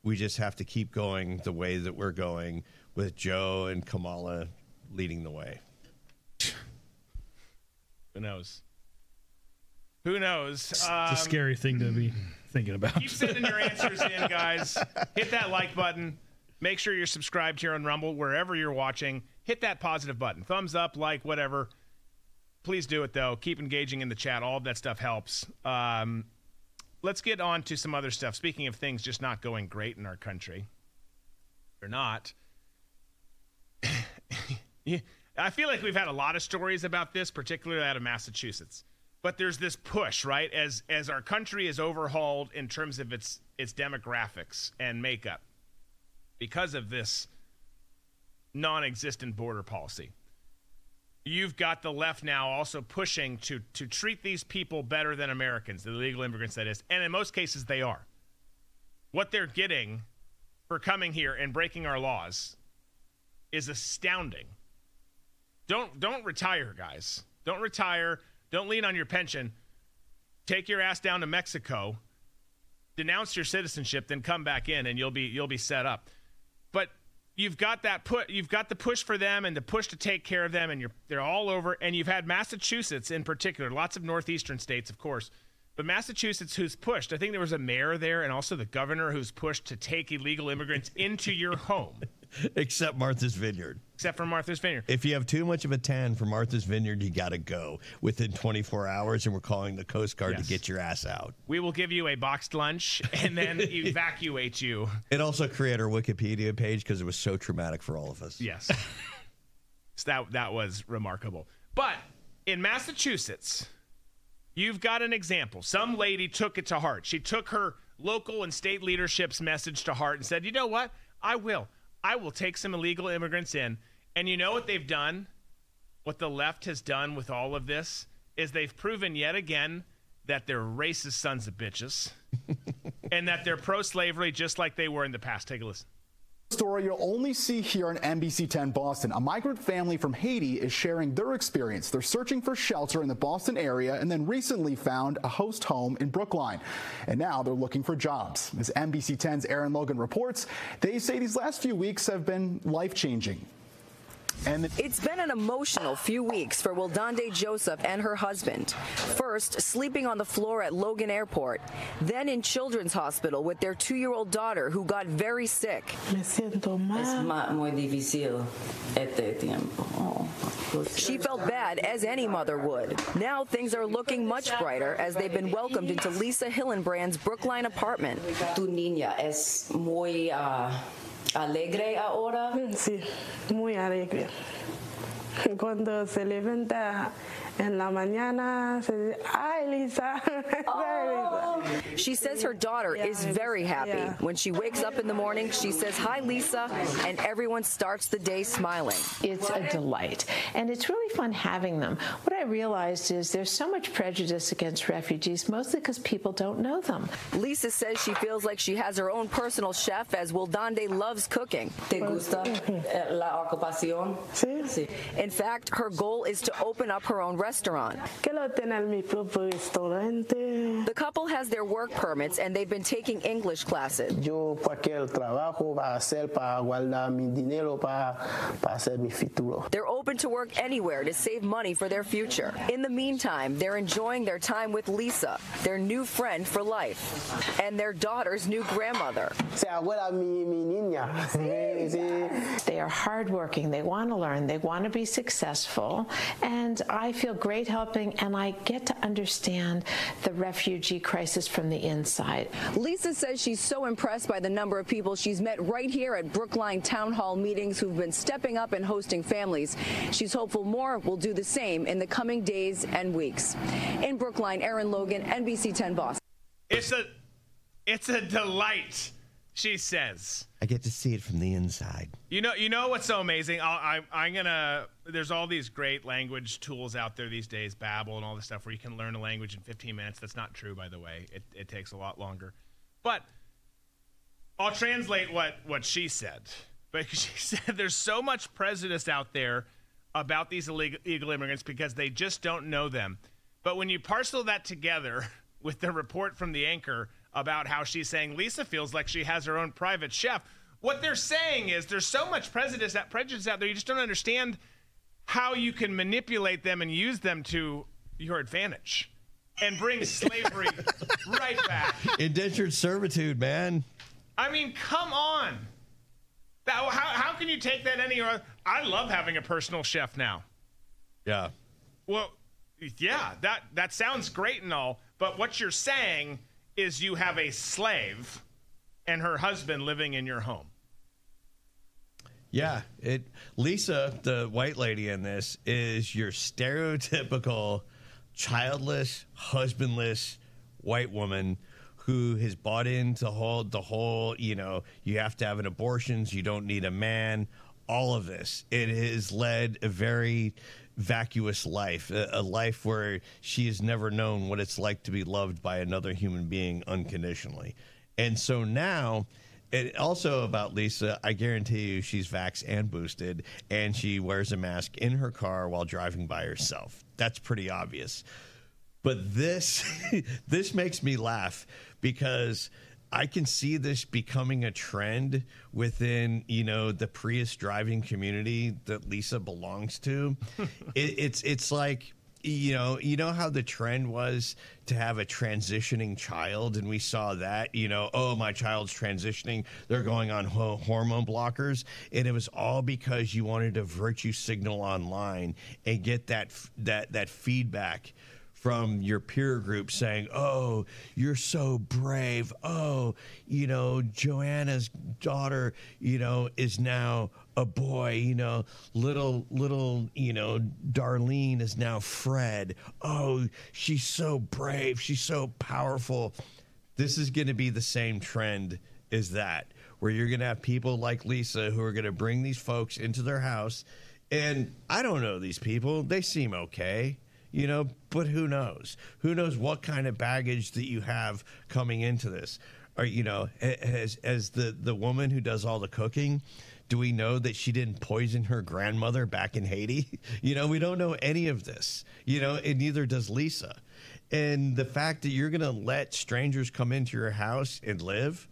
we just have to keep going the way that we're going with Joe and Kamala leading the way. who knows? Who knows? it's Um, a scary thing to be thinking about. keep sending your answers in, guys. Hit that like button. Make sure you're subscribed here on Rumble wherever you're watching. Hit that positive button, thumbs up, like, whatever. Please do it though. Keep engaging in the chat. All of that stuff helps. Um, let's get on to some other stuff. Speaking of things just not going great in our country, or not. Yeah, I feel like we've had a lot of stories about this, particularly out of Massachusetts. But there's this push, right? As as our country is overhauled in terms of its its demographics and makeup because of this non-existent border policy. You've got the left now also pushing to to treat these people better than Americans, the illegal immigrants that is, and in most cases they are. What they're getting for coming here and breaking our laws is astounding. Don't don't retire, guys. Don't retire. Don't lean on your pension. Take your ass down to Mexico, denounce your citizenship, then come back in, and you'll be you'll be set up. But you've got that put you've got the push for them and the push to take care of them, and you're they're all over. And you've had Massachusetts in particular, lots of northeastern states, of course. But Massachusetts, who's pushed, I think there was a mayor there and also the governor who's pushed to take illegal immigrants into your home, Except Martha's Vineyard. except for Martha's Vineyard. If you have too much of a tan for Martha's Vineyard, you got to go within 24 hours, and we're calling the Coast Guard Yes. to get your ass out. We will give you a boxed lunch and then evacuate you. It also created our Wikipedia page because it was so traumatic for all of us. Yes. so that that was remarkable. But in Massachusetts, you've got an example. Some lady took it to heart. She took her local and state leadership's message to heart and said, "You know what? I will. I will take some illegal immigrants in." And you know what they've done? What the left has done with all of this is they've proven yet again that they're racist sons of bitches and that they're pro slavery just like they were in the past. Take a listen story you'll only see here on NBC 10 Boston. A migrant family from Haiti is sharing their experience. They're searching for shelter in the Boston area and then recently found a host home in Brookline. And now they're looking for jobs. As NBC 10's Aaron Logan reports, they say these last few weeks have been life changing. And it's been an emotional few weeks for Wildande Joseph and her husband. First, sleeping on the floor at Logan Airport, then in Children's Hospital with their two year old daughter who got very sick. Es más, muy difícil este tiempo. She felt bad, as any mother would. Now things are looking much brighter as they've been welcomed into Lisa Hillenbrand's Brookline apartment. Tu niña es muy. Uh alegre ahora? Sí, muy alegre. Cuando se levanta en la mañana se dice, ay, Lisa. Oh. She says her daughter yeah, is very happy. Yeah. When she wakes up in the morning, she says, hi, Lisa, and everyone starts the day smiling. It's a delight. And it's really fun having them. What I realized is there's so much prejudice against refugees, mostly because people don't know them. Lisa says she feels like she has her own personal chef as Wildande loves cooking. ¿Te gusta eh, la ocupación? Sí. sí. In fact, her goal is to open up her own restaurant. The couple has their work permits and they've been taking English classes. Yo cualquier trabajo va hacer para guardar mi dinero para, para hacer mi futuro. They're open to work anywhere to save money for their future. In the meantime, they're enjoying their time with Lisa, their new friend for life, and their daughter's new grandmother. Se abuela mi, mi niña. They are hardworking. They want to learn. They want to be successful. And I feel great helping, and I get to understand the refugee crisis from the inside. Lisa says she's so impressed by the number of people she's met right here at Brookline Town Hall meetings who've been stepping up and hosting families. She's hopeful more will do the same in the coming days and weeks. In Brookline, Aaron Logan, NBC 10 Boston. It's a, it's a delight. She says. I get to see it from the inside. You know, you know what's so amazing? I, am gonna. There's all these great language tools out there these days, Babbel and all this stuff, where you can learn a language in 15 minutes. That's not true, by the way. It, it takes a lot longer. But I'll translate what what she said. But she said there's so much prejudice out there about these illegal, illegal immigrants because they just don't know them. But when you parcel that together with the report from the anchor about how she's saying Lisa feels like she has her own private chef. What they're saying is there's so much prejudice, that prejudice out there, you just don't understand how you can manipulate them and use them to your advantage and bring slavery right back. Indentured servitude, man. I mean, come on. That, how, how can you take that any other? I love having a personal chef now. Yeah. Well, yeah, that, that sounds great and all, but what you're saying – is you have a slave and her husband living in your home. Yeah, it Lisa, the white lady in this, is your stereotypical childless, husbandless white woman who has bought into whole the whole, you know, you have to have an abortion, you don't need a man, all of this. It has led a very vacuous life, a, a, life where she has never known what it's like to be loved by another human being unconditionally. And so now, and also about Lisa, I guarantee you she's vax and boosted, and she wears a mask in her car while driving by herself. That's pretty obvious. But this, this makes me laugh because I can see this becoming a trend within, you know, the Prius driving community that Lisa belongs to. it, it's it's like you know, you know how the trend was to have a transitioning child, and we saw that. You know, oh, my child's transitioning; they're going on ho- hormone blockers, and it was all because you wanted to virtue signal online and get that that that feedback from your peer group saying, "Oh, you're so brave. Oh, you know, Joanna's daughter, you know, is now a boy, you know, little little, you know, Darlene is now Fred. Oh, she's so brave. She's so powerful." This is going to be the same trend as that, where you're going to have people like Lisa who are going to bring these folks into their house and I don't know these people. They seem okay you know, but who knows? Who knows what kind of baggage that you have coming into this? Or, you know, as, as the, the woman who does all the cooking, do we know that she didn't poison her grandmother back in Haiti? You know, we don't know any of this, you know, and neither does Lisa. And the fact that you're going to let strangers come into your house and live,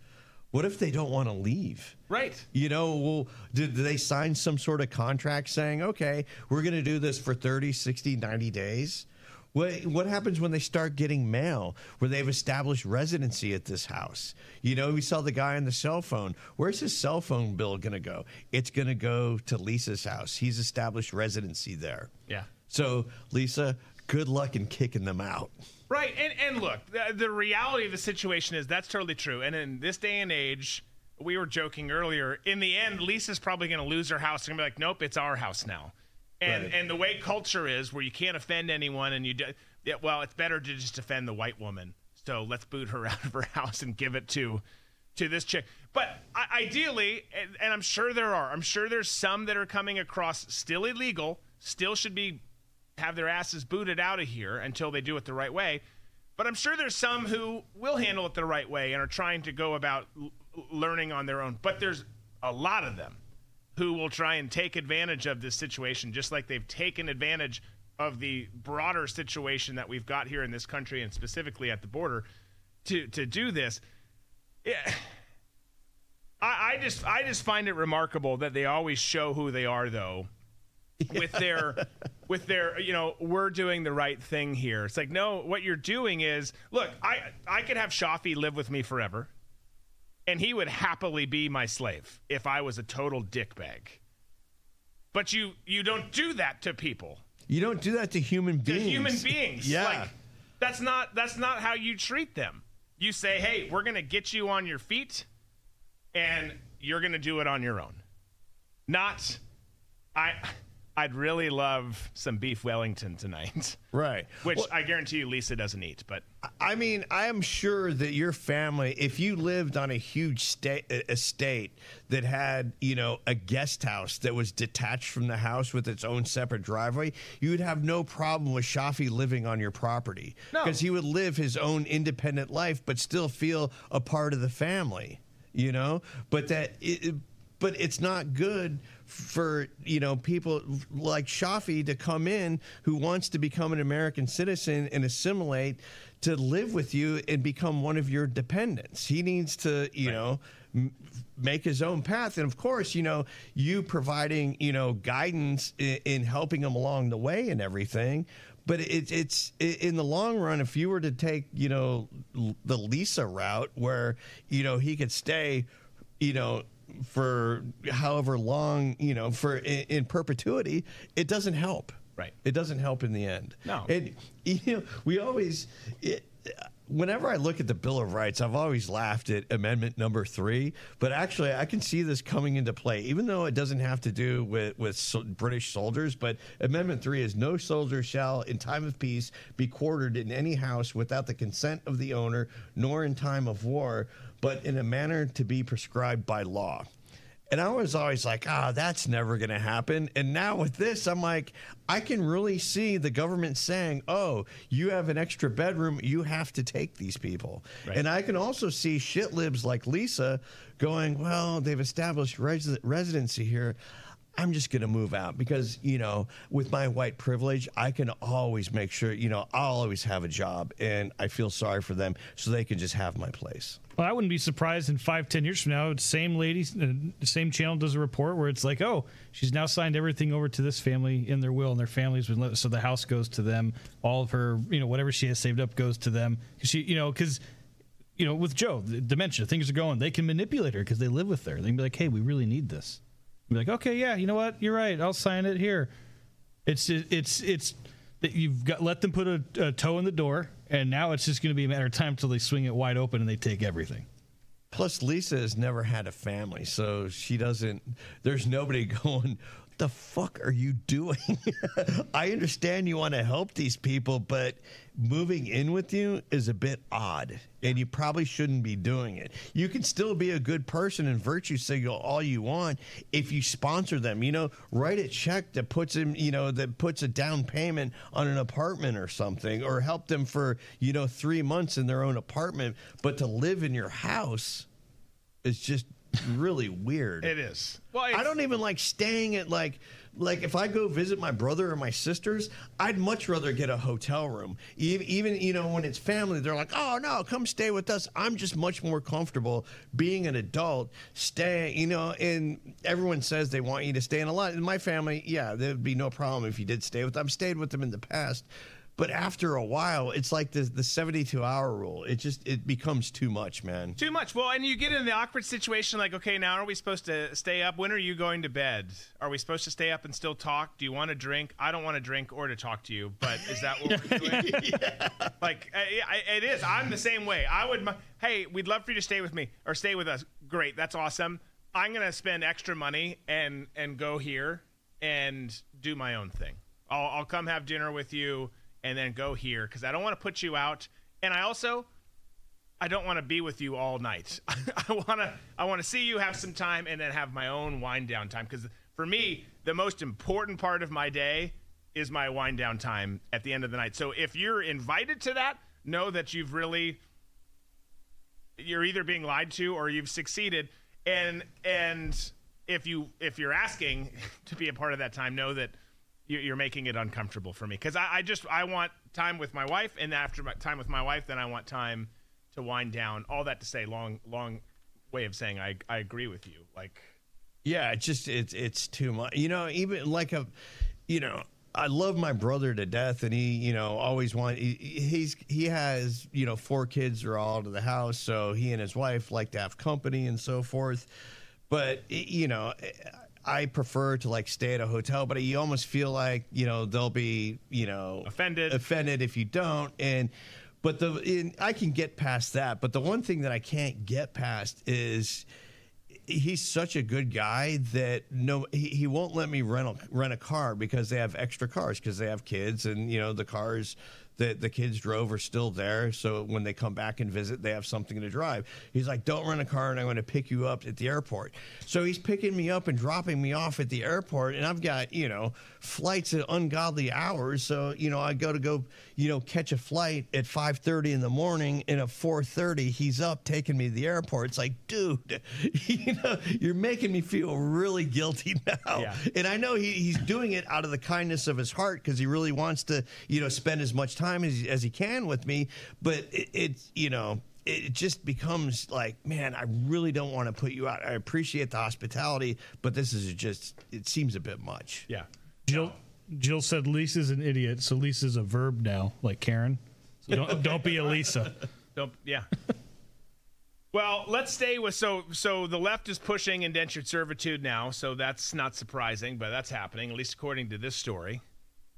what if they don't want to leave? Right. You know, well, did they sign some sort of contract saying, okay, we're going to do this for 30, 60, 90 days? What, what happens when they start getting mail where they've established residency at this house? You know, we saw the guy on the cell phone. Where's his cell phone bill going to go? It's going to go to Lisa's house. He's established residency there. Yeah. So, Lisa, good luck in kicking them out. Right. And, and look, the, the reality of the situation is that's totally true. And in this day and age, we were joking earlier, in the end, Lisa's probably going to lose her house and be like, nope, it's our house now. And Right. and the way culture is, where you can't offend anyone, and you do, yeah, well, it's better to just offend the white woman. So let's boot her out of her house and give it to to this chick. But ideally, and, and I'm sure there are, I'm sure there's some that are coming across still illegal, still should be have their asses booted out of here until they do it the right way. But I'm sure there's some who will handle it the right way and are trying to go about l- learning on their own. But there's a lot of them who will try and take advantage of this situation, just like they've taken advantage of the broader situation that we've got here in this country and specifically at the border to to do this. Yeah. I, I just I just find it remarkable that they always show who they are though with their with their you know we're doing the right thing here. It's like no what you're doing is look i i could have shafi live with me forever and he would happily be my slave if i was a total dickbag. But you you don't do that to people. You don't do that to human to beings. human beings. Yeah. like that's not that's not how you treat them. You say hey we're gonna get you on your feet and you're gonna do it on your own. Not i i'd really love some beef wellington tonight right. which Well- i guarantee you lisa doesn't eat but I mean, I am sure that your family, if you lived on a huge sta- estate that had, you know, a guest house that was detached from the house with its own separate driveway, you would have no problem with Shafi living on your property No. because he would live his own independent life, but still feel a part of the family. You know, but that, it, but it's not good for you know people like Shafi to come in who wants to become an American citizen and assimilate to live with you and become one of your dependents. He needs to you know m- make his own path. And of course you know you providing you know guidance in, in helping him along the way and everything. But it, it's in the long run if you were to take you know l- the lisa route where you know he could stay you know for however long you know for in, in perpetuity it doesn't help Right. it doesn't help in the end No. and you know we always it, whenever i look at the bill of rights i've always laughed at amendment number three but actually i can see this coming into play even though it doesn't have to do with with so- british soldiers but amendment three is no soldier shall in time of peace be quartered in any house without the consent of the owner nor in time of war but in a manner to be prescribed by law and I was always like, ah, that's never going to happen. And now with this, I'm like, I can really see the government saying, oh, you have an extra bedroom, you have to take these people. And I can also see shit libs like Lisa going, well, they've established res- residency here. I'm just going to move out because, you know, with my white privilege, I can always make sure, you know, I'll always have a job and I feel sorry for them so they can just have my place. Well, I wouldn't be surprised in five, ten years from now, same lady, uh, same channel does a report where it's like, oh, she's now signed everything over to this family in their will, and their family's been so the house goes to them. All of her, you know, whatever she has saved up goes to them. she, you know, because you know, with Joe, the dementia, things are going. They can manipulate her because they live with her. They can be like, hey, we really need this. Be like, okay, yeah, you know what, you're right. I'll sign it here. It's it's it's that you've got let them put a, a toe in the door, and now it's just going to be a matter of time until they swing it wide open and they take everything. Plus, Lisa has never had a family, so she doesn't. There's nobody going the fuck are you doing? I understand you want to help these people, but moving in with you is a bit odd, and you probably shouldn't be doing it. You can still be a good person and virtue signal all you want if you sponsor them. You know, write a check that puts them, you know, that puts a down payment on an apartment or something, or help them for you know three months in their own apartment. But to live in your house is just really weird. It is. Well, I don't even like staying at like like if I go visit my brother or my sisters, I'd much rather get a hotel room. Even, even you know when it's family, they're like, "Oh no, come stay with us." I'm just much more comfortable being an adult, staying. You know, and everyone says they want you to stay in a lot. In my family, yeah, there'd be no problem if you did stay with them. I've stayed with them in the past. But after a while, it's like the the 72 hour rule. It just it becomes too much, man. Too much. Well, and you get in the awkward situation like, okay, now are we supposed to stay up? When are you going to bed? Are we supposed to stay up and still talk? Do you want to drink? I don't want to drink or to talk to you, but is that what we're doing? yeah. Like, I, I, it is. I'm the same way. I would, hey, we'd love for you to stay with me or stay with us. Great. That's awesome. I'm going to spend extra money and, and go here and do my own thing. I'll, I'll come have dinner with you and then go here because I don't want to put you out. And I also, I don't want to be with you all night. I want to, I want to see you have some time and then have my own wind down time. Because for me, the most important part of my day is my wind down time at the end of the night. So if you're invited to that, know that you've really, you're either being lied to or you've succeeded. And and if you if you're asking to be a part of that time, know that you're making it uncomfortable for me because I, I, just I want time with my wife, and after my time with my wife, then I want time to wind down. All that to say, long long way of saying I I agree with you. Like, yeah, it's just it's it's too much. You know, even like a, you know. I love my brother to death, and he, you know, always want. He, he's he has, you know, four kids are all to the house, so he and his wife like to have company and so forth. But you know, I prefer to like stay at a hotel, but you almost feel like you know they'll be you know offended offended if you don't. And but the in, I can get past that. But the one thing that I can't get past is he's such a good guy that no he, he won't let me rent a, rent a car because they have extra cars because they have kids and you know the cars that the kids drove are still there. So when they come back and visit, they have something to drive. He's like, don't rent a car and I'm going to pick you up at the airport. So he's picking me up and dropping me off at the airport. And I've got, you know, flights at ungodly hours. So, you know, I go to go, you know, catch a flight at 5.30 in the morning and at 4.30 he's up taking me to the airport. It's like, dude, you know, you're making me feel really guilty now. Yeah. And I know he, he's doing it out of the kindness of his heart because he really wants to, you know, spend as much time time as, as he can with me. But it, it's, you know, it just becomes like, man, I really don't want to put you out. I appreciate the hospitality, but this is just, it seems a bit much. Yeah. Jill, Jill said Lisa's an idiot, so Lisa's a verb now, like Karen. So don't, don't be a Lisa. Don't, yeah. Well, let's stay with so so the left is pushing indentured servitude now, so that's not surprising, but that's happening at least according to this story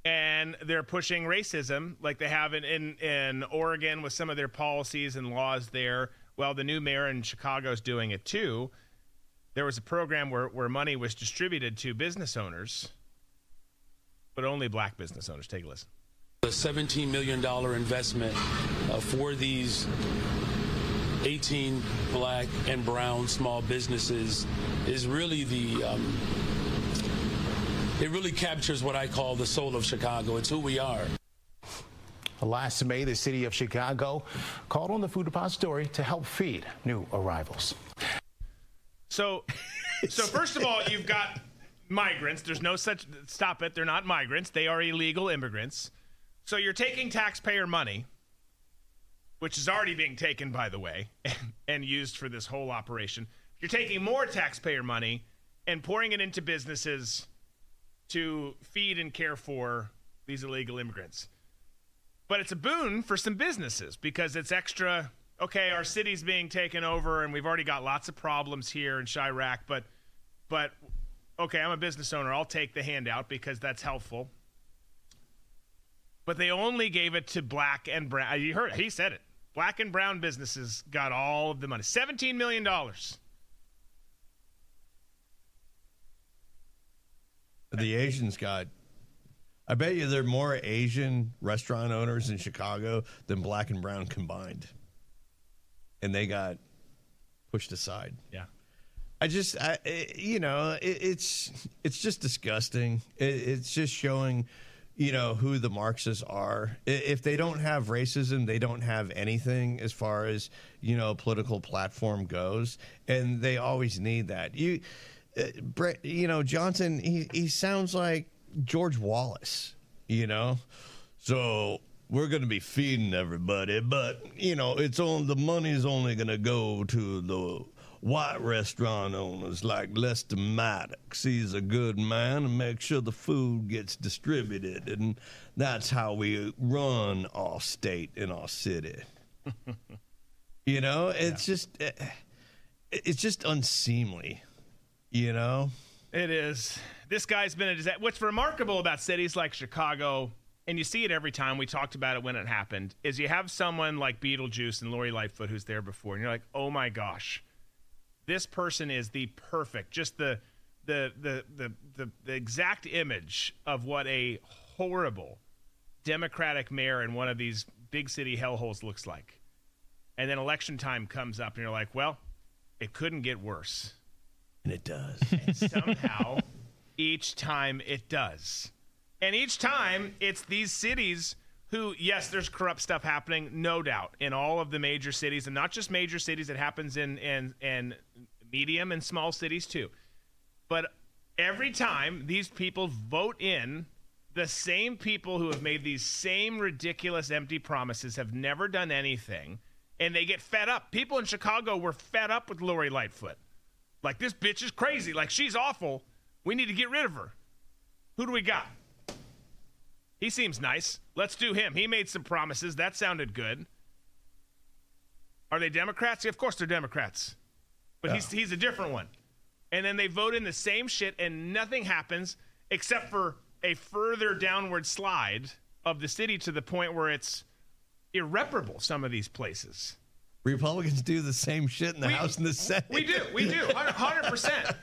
and they're pushing racism like they have in, in, in Oregon with some of their policies and laws there. Well, the new mayor in Chicago is doing it too. There was a program where, where money was distributed to business owners, but only black business owners. Take a listen. The $17 million investment uh, for these 18 black and brown small businesses is really the um, it really captures what I call the soul of Chicago. It's who we are. Last May, the city of Chicago called on the Food Depository to help feed new arrivals. So, so first of all, you've got migrants. There's no such stop it. They're not migrants. They are illegal immigrants. So you're taking taxpayer money, which is already being taken, by the way, and, and used for this whole operation. You're taking more taxpayer money and pouring it into businesses to feed and care for these illegal immigrants. But it's a boon for some businesses because it's extra. Okay, our city's being taken over, and we've already got lots of problems here in Chiraq. But, but okay, I'm a business owner. I'll take the handout because that's helpful. But they only gave it to black and brown. You heard it. He said it. Black and brown businesses got all of the money. $17 million. The Asians got. I bet you there are more Asian restaurant owners in Chicago than black and brown combined, and they got pushed aside. Yeah. I just, I, it- you know, it, it's it's just disgusting. It, it's just showing, you know, who the Marxists are. If they don't have racism, they don't have anything as far as you know, a political platform goes, and they always need that. You, you know, Johnson, he he sounds like George Wallace. You know, so we're going to be feeding everybody, but you know, it's on the money's only going to go to the white restaurant owners like Lester Maddox. He's a good man and makes sure the food gets distributed, and that's how we run our state and our city. you know, it's just eh, it's just unseemly. You know. It is. This guy's been a disaster. What's remarkable about cities like Chicago, and you see it every time, we talked about it when it happened, is you have someone like Beetlejuice and Lori Lightfoot who's there before, and you're like, oh my gosh, this person is the perfect, just the the the the the, the exact image of what a horrible Democratic mayor in one of these big city hellholes looks like. And then election time comes up, and you're like, well, it couldn't get worse. And it does. And somehow, each time it does. And each time, it's these cities who, yes, there's corrupt stuff happening, no doubt, in all of the major cities, and not just major cities. It happens in in, in medium and small cities too. But every time these people vote in, the same people who have made these same ridiculous empty promises have never done anything, and they get fed up. People in Chicago were fed up with Lori Lightfoot. Like, this bitch is crazy. Like, she's awful. We need to get rid of her. Who do we got? He seems nice. Let's do him. He made some promises. That sounded good. Are they Democrats? Yeah, of course they're Democrats. But he's, he's a different one. And then they vote in the same shit, and nothing happens except for a further downward slide of the city to the point where it's irreparable, some of these places. Republicans do the same shit in the House and the Senate. We do. We do. 100%.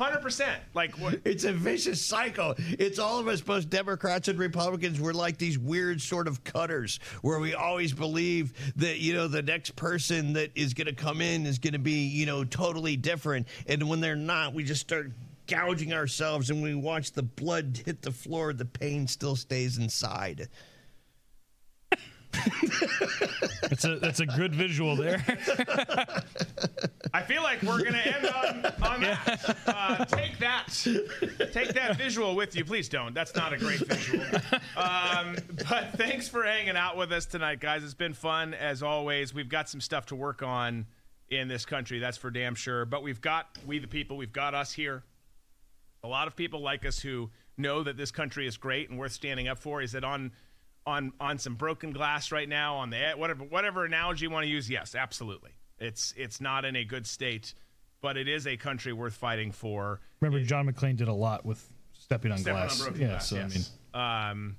100%. Like, what? It's a vicious cycle. It's all of us, both Democrats and Republicans. We're like these weird sort of cutters where we always believe that, you know, the next person that is going to come in is going to be, you know, totally different. And when they're not, we just start gouging ourselves and we watch the blood hit the floor. The pain still stays inside. That's a that's a good visual there. I feel like we're going to end on, on that. Uh, take that. Take that visual with you. Please don't. That's not a great visual. Um, but thanks for hanging out with us tonight, guys. It's been fun as always. We've got some stuff to work on in this country, that's for damn sure. But we've got we the people, we've got us here. A lot of people like us who know that this country is great and worth standing up for. Is it on on on some broken glass right now on the whatever whatever analogy you want to use? Yes, absolutely. It's it's not in a good state, but it is a country worth fighting for. Remember, John McClane did a lot with stepping on Stepping glass. on broken yeah, glass. so yes. I mean, um,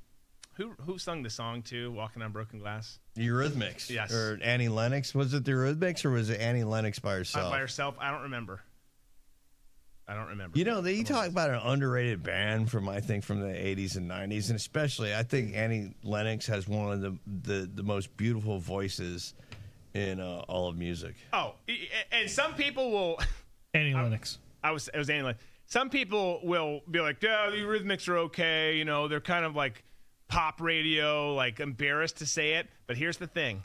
who who sung the song too? Walking on broken glass. The Eurythmics. Yes. Or Annie Lennox. Was it the Eurythmics or was it Annie Lennox by Uh, herself? by herself. I don't remember. I don't remember. You know, they, you talk about an underrated band from I think from the '80s and '90s, and especially I think Annie Lennox has one of the the, the most beautiful voices in uh, all of music. Oh, i- i- and some people will. Annie Lennox. I was it was Annie Lennox. Some people will be like, "Yeah, the Eurythmics are okay." You know, they're kind of like pop radio, like embarrassed to say it. But here's the thing: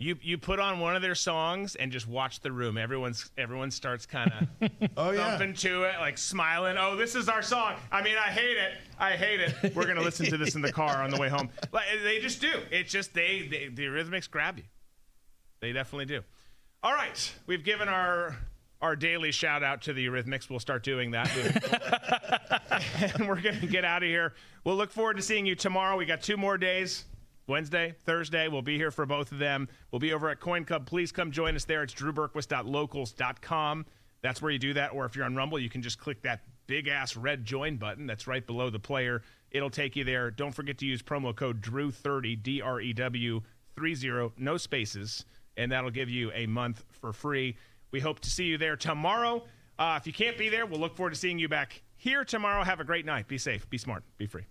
you you put on one of their songs and just watch the room. Everyone's everyone starts kind of oh yeah to it, like smiling. Oh, this is our song. I mean, I hate it. I hate it. We're gonna listen to this in the car on the way home. Like, they just do. It's just they, they the Eurythmics grab you. They definitely do. All right, we've given our our daily shout out to the Eurythmics. We'll start doing that. and we're going to get out of here. We'll look forward to seeing you tomorrow. We got two more days. Wednesday, Thursday, we'll be here for both of them. We'll be over at Coin Club. Please come join us there. It's drewberquist.locals.com. That's where you do that. Or if you're on Rumble, you can just click that big ass red join button that's right below the player. It'll take you there. Don't forget to use promo code DREW30, D R E W 30, no spaces, and that'll give you a month for free. We hope to see you there tomorrow. Uh, if you can't be there, we'll look forward to seeing you back here tomorrow. Have a great night. Be safe, be smart, be free.